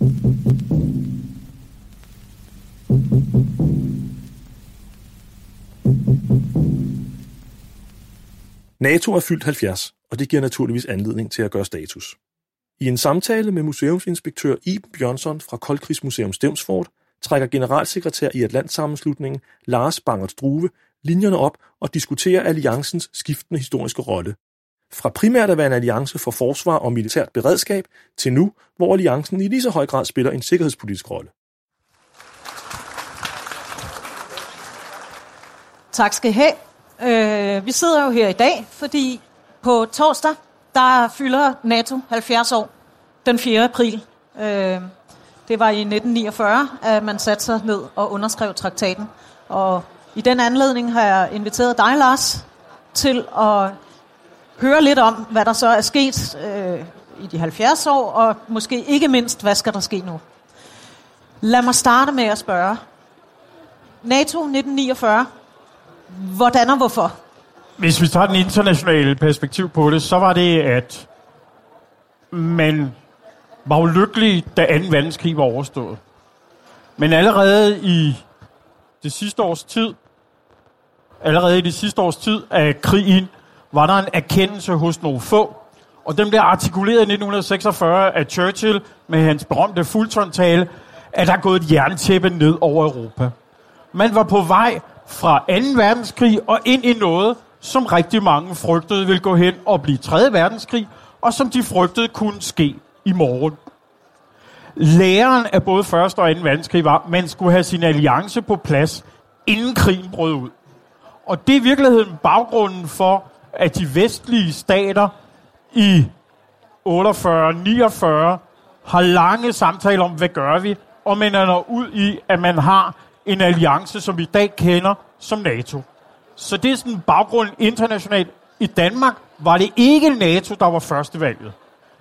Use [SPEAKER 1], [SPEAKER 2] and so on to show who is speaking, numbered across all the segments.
[SPEAKER 1] NATO er fyldt 70, og det giver naturligvis anledning til at gøre status. I en samtale med museumsinspektør Iben Bjørnsson fra Koldkrigsmuseum Stevnsfort trækker generalsekretær i Atlantsammenslutningen Lars Bangert Struve linjerne op og diskuterer alliancens skiftende historiske rolle. Fra primært at være en alliance for forsvar og militært beredskab, til nu, hvor alliancen i lige så høj grad spiller en sikkerhedspolitisk rolle.
[SPEAKER 2] Tak skal I have. Øh, vi sidder jo her i dag, fordi på torsdag, der fylder NATO 70 år, den 4. april. Øh, det var i 1949, at man satte sig ned og underskrev traktaten. Og i den anledning har jeg inviteret dig, Lars, til at høre lidt om, hvad der så er sket øh, i de 70 år, og måske ikke mindst, hvad skal der ske nu. Lad mig starte med at spørge. NATO 1949, hvordan og hvorfor?
[SPEAKER 3] Hvis vi tager den internationale perspektiv på det, så var det, at man var ulykkelig, da 2. verdenskrig var overstået. Men allerede i det sidste års tid, allerede i det sidste års tid af krigen, var der en erkendelse hos nogle få. Og den blev artikuleret i 1946 af Churchill med hans berømte Fulton-tale, at der er gået et jerntæppe ned over Europa. Man var på vej fra 2. verdenskrig og ind i noget, som rigtig mange frygtede ville gå hen og blive 3. verdenskrig, og som de frygtede kunne ske i morgen. Læren af både 1. og 2. verdenskrig var, at man skulle have sin alliance på plads, inden krigen brød ud. Og det er i virkeligheden baggrunden for, at de vestlige stater i 48-49 har lange samtaler om, hvad gør vi, og man ender ud i, at man har en alliance, som vi i dag kender som NATO. Så det er sådan baggrund internationalt. I Danmark var det ikke NATO, der var første valget.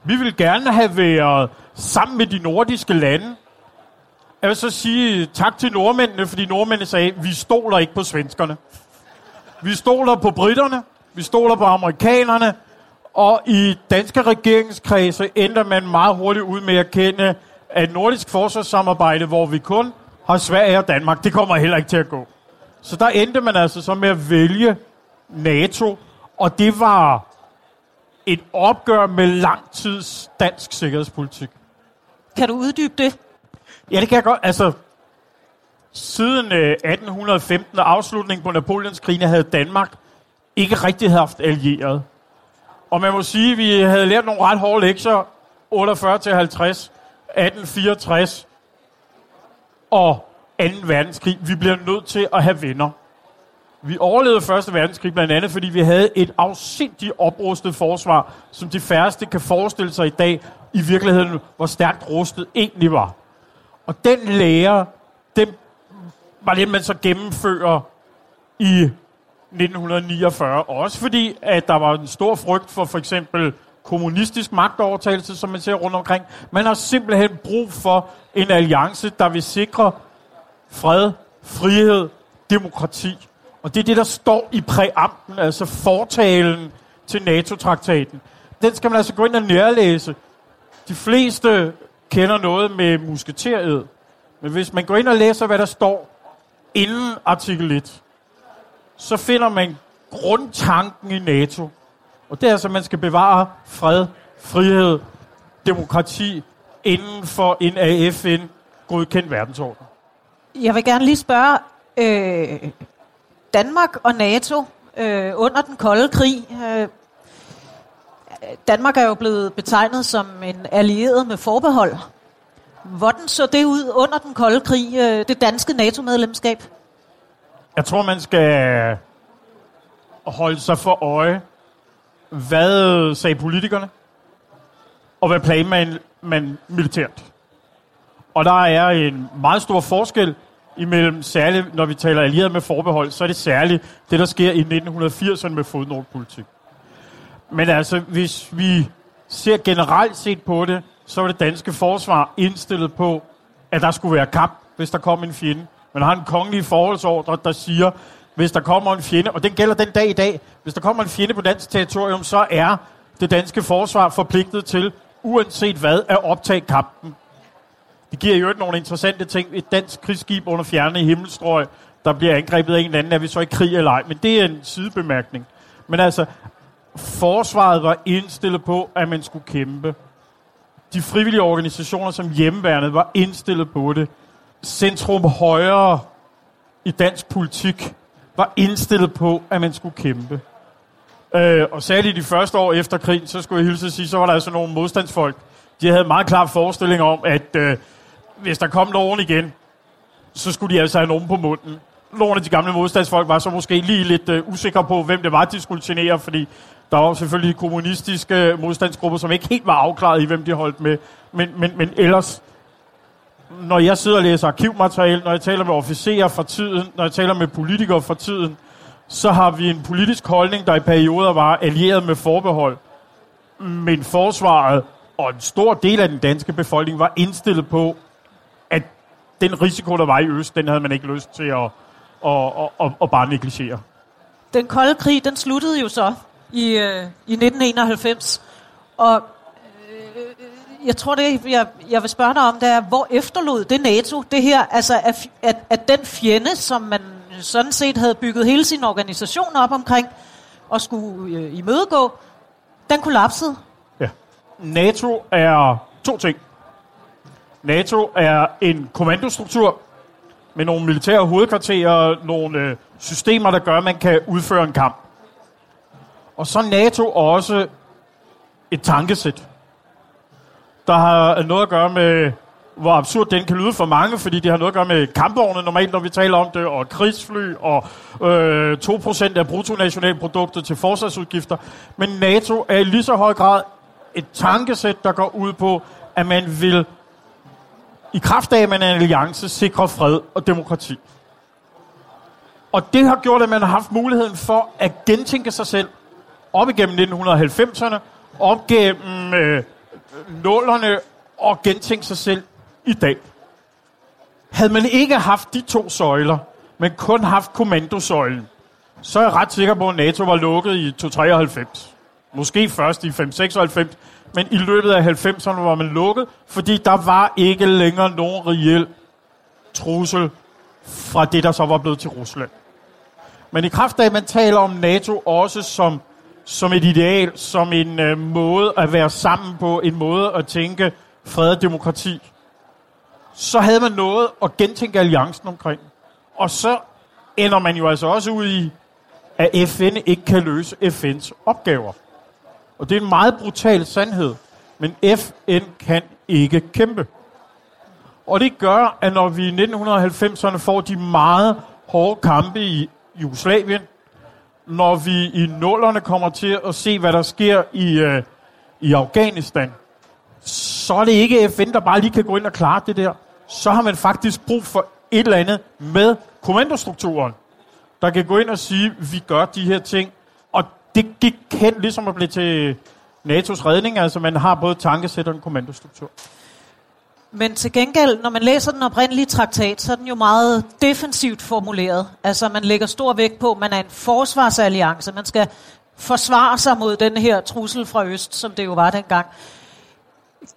[SPEAKER 3] Vi ville gerne have været sammen med de nordiske lande. Jeg vil så sige tak til nordmændene, fordi nordmændene sagde, vi stoler ikke på svenskerne. Vi stoler på britterne, vi stoler på amerikanerne, og i danske regeringskredse ender man meget hurtigt ud med at kende, at nordisk forsvarssamarbejde, hvor vi kun har Sverige og Danmark, det kommer heller ikke til at gå. Så der endte man altså så med at vælge NATO, og det var et opgør med lang tids dansk sikkerhedspolitik.
[SPEAKER 2] Kan du uddybe det?
[SPEAKER 3] Ja, det kan jeg godt. Altså, siden øh, 1815 og afslutningen på Napoleons krigene havde Danmark ikke rigtig haft allieret. Og man må sige, at vi havde lært nogle ret hårde lektier 48 til 50, 1864 og 2. verdenskrig. Vi bliver nødt til at have venner. Vi overlevede 1. verdenskrig blandt andet, fordi vi havde et afsindigt oprustet forsvar, som de færreste kan forestille sig i dag, i virkeligheden, hvor stærkt rustet egentlig var. Og den lære, den var det, man så gennemfører i 1949. Også fordi, at der var en stor frygt for for eksempel kommunistisk magtovertagelse, som man ser rundt omkring. Man har simpelthen brug for en alliance, der vil sikre fred, frihed, demokrati. Og det er det, der står i præamten, altså fortalen til NATO-traktaten. Den skal man altså gå ind og nærlæse. De fleste kender noget med musketeriet. Men hvis man går ind og læser, hvad der står inden artikel 1, så finder man grundtanken i NATO. Og det er altså, at man skal bevare fred, frihed, demokrati inden for en af FN godkendt verdensorden.
[SPEAKER 2] Jeg vil gerne lige spørge, øh, Danmark og NATO øh, under den kolde krig, øh, Danmark er jo blevet betegnet som en allieret med forbehold. Hvordan så det ud under den kolde krig, øh, det danske NATO-medlemskab?
[SPEAKER 3] Jeg tror, man skal holde sig for øje, hvad sagde politikerne, og hvad planer man, man militært. Og der er en meget stor forskel imellem, særligt når vi taler allieret med forbehold, så er det særligt det, der sker i 1980'erne med fodnotpolitik. Men altså, hvis vi ser generelt set på det, så var det danske forsvar indstillet på, at der skulle være kamp, hvis der kom en fjende. Man har en kongelig forholdsordre, der siger, hvis der kommer en fjende, og den gælder den dag i dag, hvis der kommer en fjende på dansk territorium, så er det danske forsvar forpligtet til, uanset hvad, at optage kampen. Det giver jo ikke nogle interessante ting. Et dansk krigsskib under fjerne himmelstrøg, der bliver angrebet af en eller anden, er vi så i krig eller ej. Men det er en sidebemærkning. Men altså, forsvaret var indstillet på, at man skulle kæmpe. De frivillige organisationer som hjemmeværnet var indstillet på det. Centrum højre i dansk politik var indstillet på, at man skulle kæmpe. Øh, og særligt de første år efter krigen, så skulle jeg hilse at sige, så var der altså nogle modstandsfolk. De havde meget klar forestilling om, at øh, hvis der kom nogen igen, så skulle de altså have nogen på munden. Nogle af de gamle modstandsfolk var så måske lige lidt øh, usikre på, hvem det var, de skulle genere, fordi der var selvfølgelig kommunistiske modstandsgrupper, som ikke helt var afklaret i, hvem de holdt med. Men, men, men ellers, når jeg sidder og læser arkivmateriale, når jeg taler med officerer fra tiden, når jeg taler med politikere fra tiden, så har vi en politisk holdning, der i perioder var allieret med forbehold. Men forsvaret og en stor del af den danske befolkning var indstillet på, at den risiko, der var i Øst, den havde man ikke lyst til at, at, at, at, at bare negligere.
[SPEAKER 2] Den kolde krig, den sluttede jo så i, øh, i 1991. Og jeg tror, det jeg, jeg vil spørge dig om, det er, hvor efterlod det NATO det her? Altså, at, at, at den fjende, som man sådan set havde bygget hele sin organisation op omkring, og skulle øh, imødegå, den kollapsede.
[SPEAKER 3] Ja. NATO er to ting. NATO er en kommandostruktur med nogle militære hovedkvarterer, nogle øh, systemer, der gør, at man kan udføre en kamp. Og så NATO også et tankesæt, der har noget at gøre med, hvor absurd den kan lyde for mange, fordi det har noget at gøre med kampvogne normalt, når vi taler om det, og krigsfly, og øh, 2% af bruttonationalproduktet til forsvarsudgifter. Men NATO er i lige så høj grad et tankesæt, der går ud på, at man vil i kraft af, at man er en alliance, sikre fred og demokrati. Og det har gjort, at man har haft muligheden for at gentænke sig selv op igennem 1990'erne, op gennem øh, nullerne og gentænke sig selv i dag. Havde man ikke haft de to søjler, men kun haft kommandosøjlen, så er jeg ret sikker på, at NATO var lukket i 293. Måske først i 596, men i løbet af 90'erne var man lukket, fordi der var ikke længere nogen reel trussel fra det, der så var blevet til Rusland. Men i kraft af, at man taler om NATO også som, som et ideal, som en øh, måde at være sammen på, en måde at tænke fred og demokrati, så havde man noget at gentænke alliancen omkring. Og så ender man jo altså også ud i, at FN ikke kan løse FN's opgaver. Og det er en meget brutal sandhed. Men FN kan ikke kæmpe. Og det gør, at når vi i 1990'erne får de meget hårde kampe i Jugoslavien, når vi i nullerne kommer til at se, hvad der sker i, øh, i Afghanistan, så er det ikke FN, der bare lige kan gå ind og klare det der. Så har man faktisk brug for et eller andet med kommandostrukturen, der kan gå ind og sige, vi gør de her ting. Og det gik kendt ligesom at blive til NATO's redning, altså man har både tankesæt og en kommandostruktur.
[SPEAKER 2] Men til gengæld, når man læser den oprindelige traktat, så er den jo meget defensivt formuleret. Altså man lægger stor vægt på, at man er en forsvarsalliance. Man skal forsvare sig mod den her trussel fra øst, som det jo var dengang.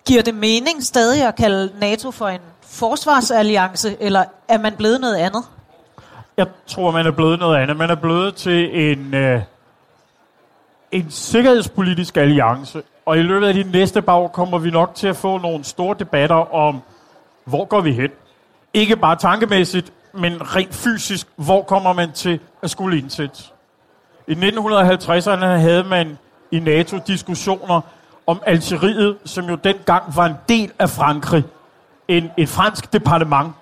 [SPEAKER 2] Giver det mening stadig at kalde NATO for en forsvarsalliance, eller er man blevet noget andet?
[SPEAKER 3] Jeg tror, man er blevet noget andet. Man er blevet til en, øh, en sikkerhedspolitisk alliance. Og i løbet af de næste par år kommer vi nok til at få nogle store debatter om, hvor går vi hen? Ikke bare tankemæssigt, men rent fysisk, hvor kommer man til at skulle indsætte? I 1950'erne havde man i NATO diskussioner om Algeriet, som jo dengang var en del af Frankrig. En, et fransk departement.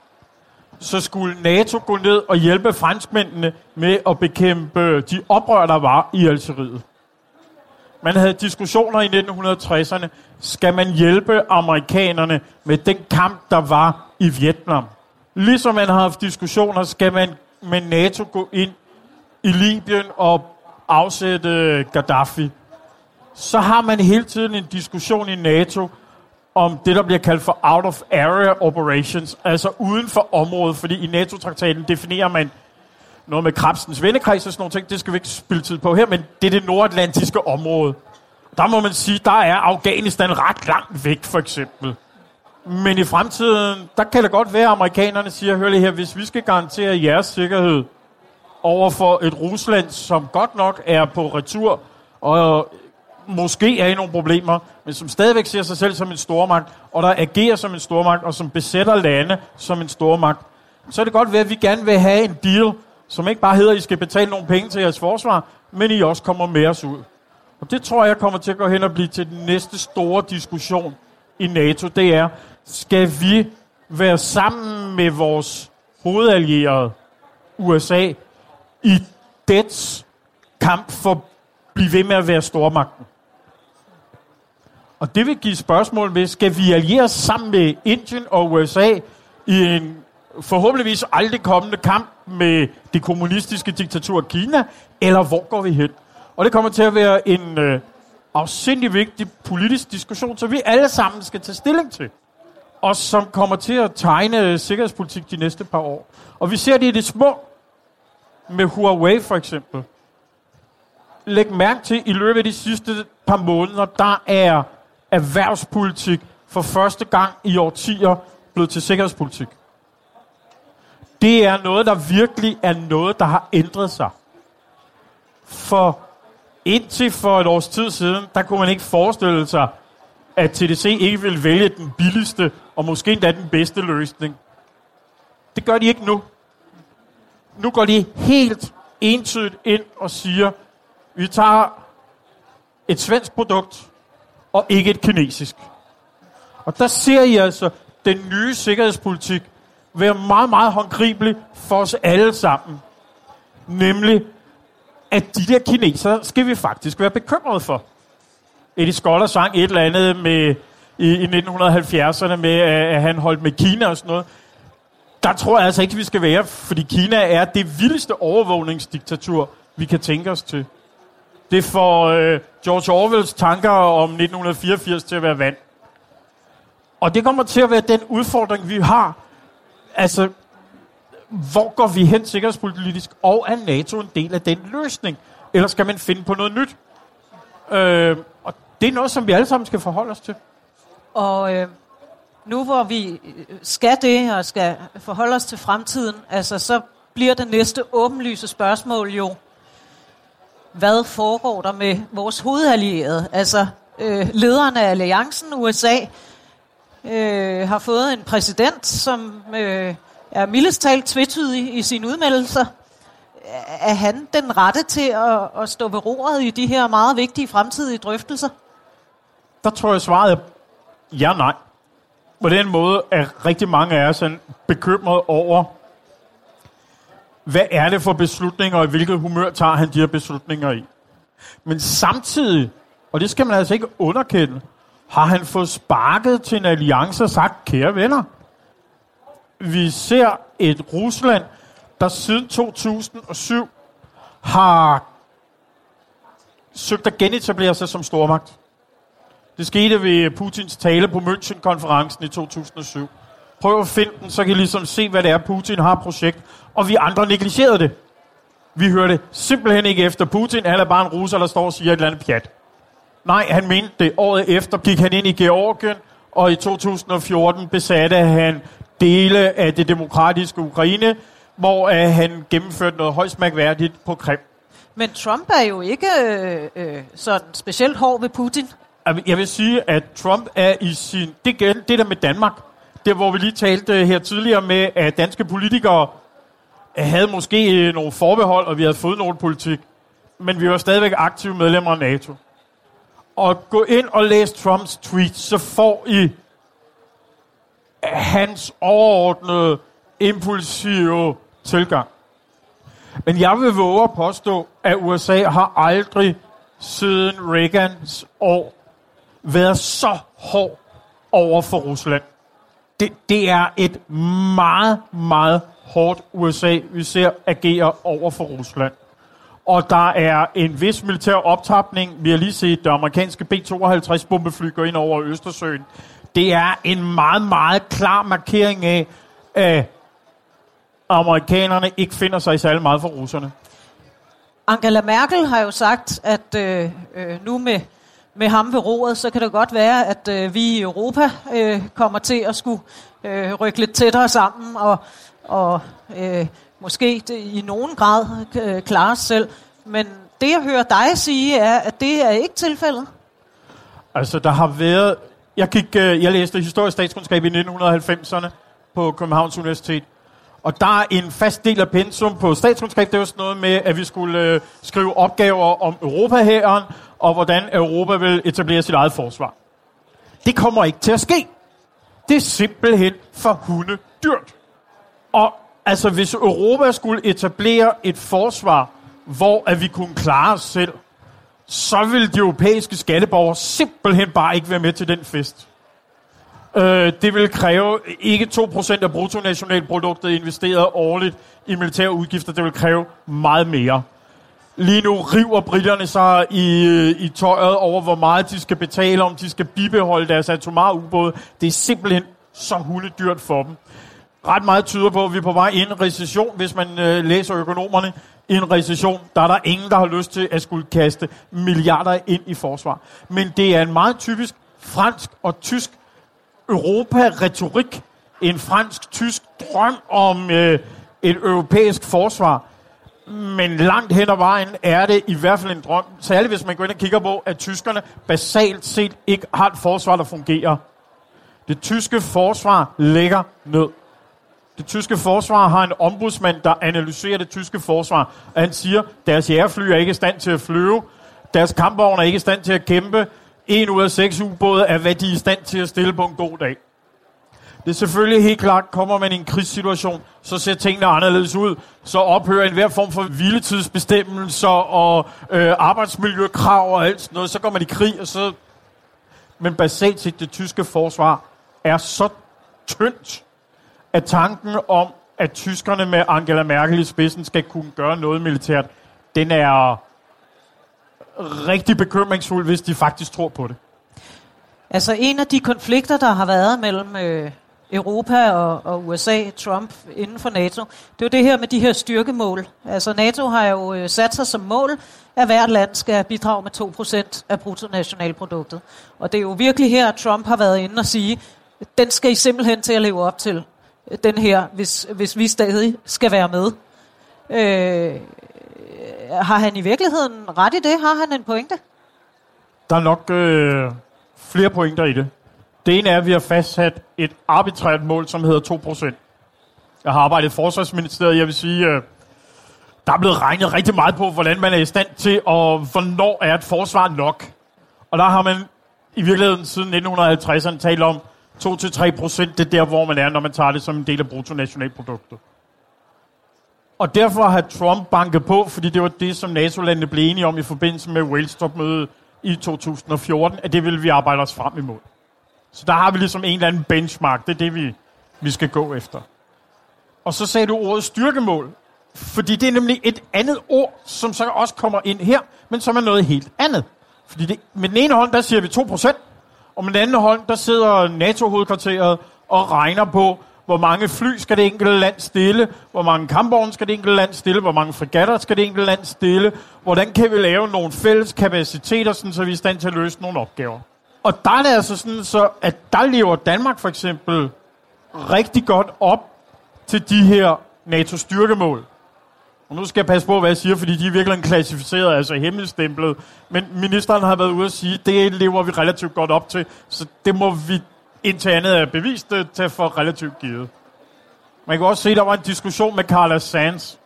[SPEAKER 3] Så skulle NATO gå ned og hjælpe franskmændene med at bekæmpe de oprør, der var i Algeriet. Man havde diskussioner i 1960'erne. Skal man hjælpe amerikanerne med den kamp, der var i Vietnam? Ligesom man har haft diskussioner, skal man med NATO gå ind i Libyen og afsætte Gaddafi. Så har man hele tiden en diskussion i NATO om det, der bliver kaldt for out of area operations, altså uden for området, fordi i NATO-traktaten definerer man noget med Krabsens vennekreds og sådan nogle ting, det skal vi ikke spille tid på her, men det er det nordatlantiske område. Der må man sige, der er Afghanistan ret langt væk, for eksempel. Men i fremtiden, der kan det godt være, at amerikanerne siger, hør lige her, hvis vi skal garantere jeres sikkerhed over for et Rusland, som godt nok er på retur, og måske er i nogle problemer, men som stadigvæk ser sig selv som en stormagt, og der agerer som en stormagt, og som besætter lande som en stormagt, så er det godt være, at vi gerne vil have en deal, som ikke bare hedder, at I skal betale nogle penge til jeres forsvar, men I også kommer med os ud. Og det tror jeg kommer til at gå hen og blive til den næste store diskussion i NATO. Det er, skal vi være sammen med vores hovedallierede, USA, i dets kamp for at blive ved med at være stormagten? Og det vil give spørgsmål med, skal vi alliere sammen med Indien og USA i en forhåbentligvis aldrig kommende kamp med det kommunistiske diktatur Kina, eller hvor går vi hen? Og det kommer til at være en øh, afsindelig vigtig politisk diskussion, som vi alle sammen skal tage stilling til. Og som kommer til at tegne øh, sikkerhedspolitik de næste par år. Og vi ser det i det små med Huawei for eksempel. Læg mærke til, i løbet af de sidste par måneder, der er erhvervspolitik for første gang i årtier blevet til sikkerhedspolitik. Det er noget, der virkelig er noget, der har ændret sig. For indtil for et års tid siden, der kunne man ikke forestille sig, at TDC ikke ville vælge den billigste og måske endda den bedste løsning. Det gør de ikke nu. Nu går de helt entydigt ind og siger, vi tager et svensk produkt og ikke et kinesisk. Og der ser I altså den nye sikkerhedspolitik være meget, meget håndgribelig for os alle sammen. Nemlig, at de der kinesere skal vi faktisk være bekymrede for. Eddie Skoller sang et eller andet med, i, i 1970'erne med, at han holdt med Kina og sådan noget. Der tror jeg altså ikke, vi skal være, fordi Kina er det vildeste overvågningsdiktatur, vi kan tænke os til. Det får øh, George Orwells tanker om 1984 til at være vand. Og det kommer til at være den udfordring, vi har. Altså, hvor går vi hen sikkerhedspolitisk? Og er NATO en del af den løsning? Eller skal man finde på noget nyt? Øh, og det er noget, som vi alle sammen skal forholde os til.
[SPEAKER 2] Og øh, nu hvor vi øh, skal det, og skal forholde os til fremtiden, altså så bliver det næste åbenlyse spørgsmål jo, hvad foregår der med vores hovedallierede? Altså øh, lederen af alliancen, USA, øh, har fået en præsident, som øh, er mildest talt tvetydig i sine udmeldelser. Er han den rette til at, at stå ved roret i de her meget vigtige fremtidige drøftelser?
[SPEAKER 3] Der tror jeg svaret er ja nej. På den måde er rigtig mange af os bekymret over, hvad er det for beslutninger, og hvilket humør tager han de her beslutninger i. Men samtidig, og det skal man altså ikke underkende, har han fået sparket til en alliance og sagt, kære venner, vi ser et Rusland, der siden 2007 har søgt at genetablere sig som stormagt. Det skete ved Putins tale på München-konferencen i 2007. Prøv at finde den, så kan I ligesom se, hvad det er, Putin har projekt. Og vi andre negligerede det. Vi hørte simpelthen ikke efter Putin. Han er bare en russer, der står og siger et eller andet pjat. Nej, han mente det. Året efter gik han ind i Georgien, og i 2014 besatte han dele af det demokratiske Ukraine, hvor uh, han gennemførte noget højst mærkværdigt på Krim.
[SPEAKER 2] Men Trump er jo ikke øh, øh, sådan specielt hård ved Putin.
[SPEAKER 3] Jeg vil sige, at Trump er i sin... Det, det der med Danmark, det hvor vi lige talte her tidligere med, at danske politikere havde måske øh, nogle forbehold, og vi havde fået noget politik, men vi var stadigvæk aktive medlemmer af NATO og gå ind og læse Trumps tweets, så får I hans overordnede, impulsive tilgang. Men jeg vil våge at påstå, at USA har aldrig siden Reagans år været så hård over for Rusland. Det, det er et meget, meget hårdt USA, vi ser agere over for Rusland og der er en vis militær optapning. Vi har lige set det amerikanske B-52 bombefly gå ind over Østersøen. Det er en meget, meget klar markering af, at amerikanerne ikke finder sig i særlig meget for russerne.
[SPEAKER 2] Angela Merkel har jo sagt, at øh, øh, nu med, med ham ved roret, så kan det godt være, at øh, vi i Europa øh, kommer til at skulle øh, rykke lidt tættere sammen og, og øh, måske det, i nogen grad øh, klare os selv. Men det, jeg hører dig sige, er, at det er ikke tilfældet.
[SPEAKER 3] Altså, der har været... Jeg, gik, øh, jeg læste historisk statskundskab i 1990'erne på Københavns Universitet. Og der er en fast del af pensum på statskundskab, det var sådan noget med, at vi skulle øh, skrive opgaver om Europahæren, og hvordan Europa vil etablere sit eget forsvar. Det kommer ikke til at ske. Det er simpelthen for hunde dyrt. Og altså, hvis Europa skulle etablere et forsvar, hvor at vi kunne klare os selv, så vil de europæiske skatteborgere simpelthen bare ikke være med til den fest. Øh, det vil kræve ikke 2% af bruttonationalproduktet investeret årligt i militære udgifter. Det vil kræve meget mere. Lige nu river britterne sig i, øh, i tøjet over, hvor meget de skal betale, om de skal bibeholde deres atomare ubåde. Det er simpelthen så hundedyrt for dem. Ret meget tyder på, at vi er på vej ind i en recession, hvis man øh, læser økonomerne. I en recession, der er der ingen, der har lyst til at skulle kaste milliarder ind i forsvar. Men det er en meget typisk fransk og tysk Europa-retorik. En fransk-tysk drøm om øh, et europæisk forsvar. Men langt hen ad vejen er det i hvert fald en drøm. Særligt hvis man går ind og kigger på, at tyskerne basalt set ikke har et forsvar, der fungerer. Det tyske forsvar ligger ned. Det tyske forsvar har en ombudsmand, der analyserer det tyske forsvar. Og han siger, deres jægerfly er ikke i stand til at flyve. Deres kampvogne er ikke i stand til at kæmpe. En ud af seks ubåde er, hvad de er i stand til at stille på en god dag. Det er selvfølgelig helt klart, kommer man i en krigssituation, så ser tingene anderledes ud. Så ophører enhver form for hviletidsbestemmelser og øh, arbejdsmiljøkrav og alt sådan noget. Så går man i krig, og så... Men basalt set, det tyske forsvar er så tyndt, at tanken om, at tyskerne med Angela Merkel i spidsen skal kunne gøre noget militært, den er rigtig bekymringsfuld, hvis de faktisk tror på det.
[SPEAKER 2] Altså en af de konflikter, der har været mellem øh, Europa og, og USA, Trump, inden for NATO, det er jo det her med de her styrkemål. Altså NATO har jo øh, sat sig som mål, at hvert land skal bidrage med 2% af bruttonationalproduktet. Og det er jo virkelig her, at Trump har været inde og sige, den skal I simpelthen til at leve op til, den her, hvis, hvis vi stadig skal være med. Øh, har han i virkeligheden ret i det? Har han en pointe?
[SPEAKER 3] Der er nok øh, flere pointer i det. Det ene er, at vi har fastsat et arbitrært mål, som hedder 2%. Jeg har arbejdet i Forsvarsministeriet, jeg vil sige, øh, der er blevet regnet rigtig meget på, hvordan man er i stand til, og hvornår er et forsvar nok. Og der har man i virkeligheden siden 1950'erne talt om 2-3 procent, det er der, hvor man er, når man tager det som en del af bruttonationalproduktet. Og derfor har Trump banket på, fordi det var det, som NATO-landene blev enige om i forbindelse med Wales-topmødet i 2014, at det vil vi arbejde os frem imod. Så der har vi ligesom en eller anden benchmark. Det er det, vi, vi skal gå efter. Og så sagde du ordet styrkemål. Fordi det er nemlig et andet ord, som så også kommer ind her, men som er noget helt andet. Fordi det, med den ene hånd, der siger vi 2%, og med den anden hånd, der sidder NATO-hovedkvarteret og regner på, hvor mange fly skal det enkelte land stille, hvor mange kampvogne skal det enkelte land stille, hvor mange fregatter skal det enkelte land stille, hvordan kan vi lave nogle fælles kapaciteter, sådan, så vi er i stand til at løse nogle opgaver. Og der er det altså sådan, så, at der lever Danmark for eksempel rigtig godt op til de her NATO-styrkemål. Og nu skal jeg passe på, hvad jeg siger, fordi de er virkelig klassificeret, altså hemmelstemplet. Men ministeren har været ude at sige, at det lever vi relativt godt op til, så det må vi indtil andet er bevist øh, til for relativt givet. Man kan også se, at der var en diskussion med Carla Sands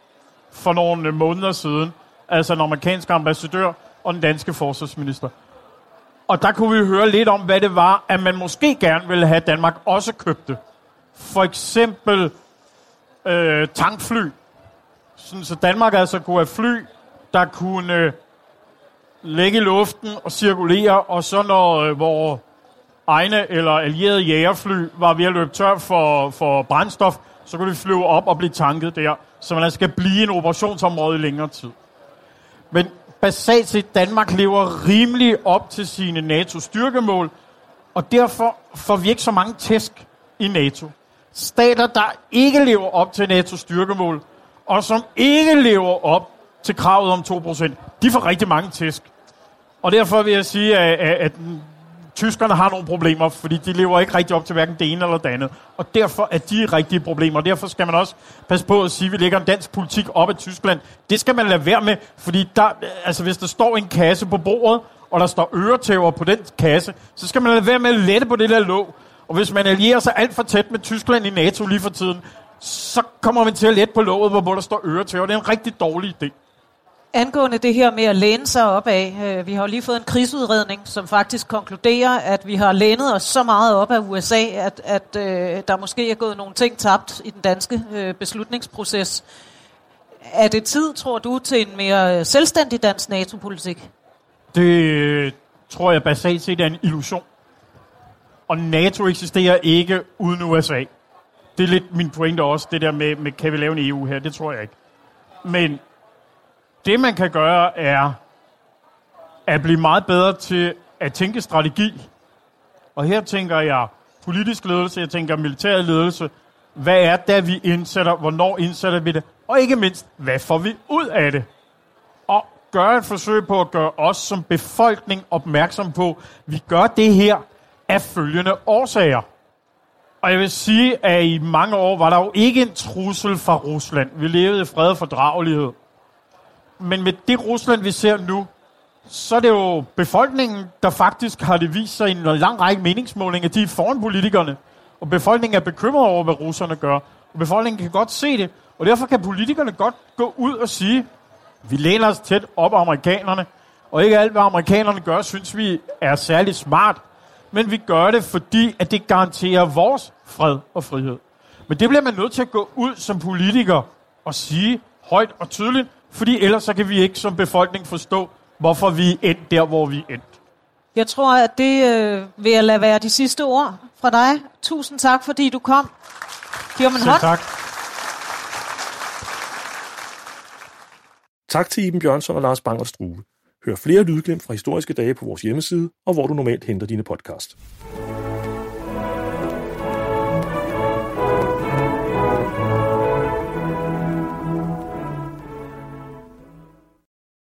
[SPEAKER 3] for nogle øh, måneder siden, altså den amerikanske ambassadør og den danske forsvarsminister. Og der kunne vi høre lidt om, hvad det var, at man måske gerne ville have, at Danmark også købte. For eksempel øh, tankfly. Sådan, så Danmark altså kunne have fly, der kunne øh, lægge i luften og cirkulere, og så når øh, vores egne eller allierede jægerfly var ved at løbe tør for, for brændstof, så kunne de flyve op og blive tanket der, så man altså skal blive en operationsområde i længere tid. Men basalt set, Danmark lever rimelig op til sine NATO-styrkemål, og derfor får vi ikke så mange tæsk i NATO. Stater, der ikke lever op til NATO-styrkemål, og som ikke lever op til kravet om 2%, de får rigtig mange tæsk. Og derfor vil jeg sige, at, at, at tyskerne har nogle problemer, fordi de lever ikke rigtig op til hverken det ene eller det andet. Og derfor er de rigtige problemer. Og derfor skal man også passe på at sige, at vi lægger en dansk politik op i Tyskland. Det skal man lade være med, fordi der, altså, hvis der står en kasse på bordet, og der står øretæver på den kasse, så skal man lade være med at lette på det der låg. Og hvis man allierer sig alt for tæt med Tyskland i NATO lige for tiden, så kommer man til at lette på låget, hvor der står øretæver. Det er en rigtig dårlig idé.
[SPEAKER 2] Angående det her med at læne sig op af, øh, vi har jo lige fået en krigsudredning, som faktisk konkluderer, at vi har lænet os så meget op af USA, at, at øh, der måske er gået nogle ting tabt i den danske øh, beslutningsproces. Er det tid, tror du, til en mere selvstændig dansk NATO-politik?
[SPEAKER 3] Det øh, tror jeg basalt set er en illusion. Og NATO eksisterer ikke uden USA. Det er lidt min pointe også, det der med, med kan vi lave en EU her, det tror jeg ikke. Men det man kan gøre er at blive meget bedre til at tænke strategi. Og her tænker jeg politisk ledelse, jeg tænker militær ledelse. Hvad er det, vi indsætter? Hvornår indsætter vi det? Og ikke mindst, hvad får vi ud af det? Og gøre et forsøg på at gøre os som befolkning opmærksom på, at vi gør det her af følgende årsager. Og jeg vil sige, at i mange år var der jo ikke en trussel fra Rusland. Vi levede i fred og fordragelighed. Men med det Rusland, vi ser nu, så er det jo befolkningen, der faktisk har det vist sig i en lang række meningsmålinger, de er foran politikerne. Og befolkningen er bekymret over, hvad russerne gør. Og befolkningen kan godt se det. Og derfor kan politikerne godt gå ud og sige, vi læner os tæt op af amerikanerne, og ikke alt, hvad amerikanerne gør, synes vi er særlig smart. Men vi gør det, fordi at det garanterer vores fred og frihed. Men det bliver man nødt til at gå ud som politiker og sige højt og tydeligt, fordi ellers så kan vi ikke som befolkning forstå, hvorfor vi er endt der, hvor vi er endt.
[SPEAKER 2] Jeg tror, at det øh, vil jeg lade være de sidste ord fra dig. Tusind tak, fordi du kom. Giv mig en hånd.
[SPEAKER 3] tak.
[SPEAKER 1] Tak til Iben Bjørnsson og Lars Bang Strue. Hør flere lydglimt fra historiske dage på vores hjemmeside, og hvor du normalt henter dine podcast.